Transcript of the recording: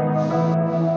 Música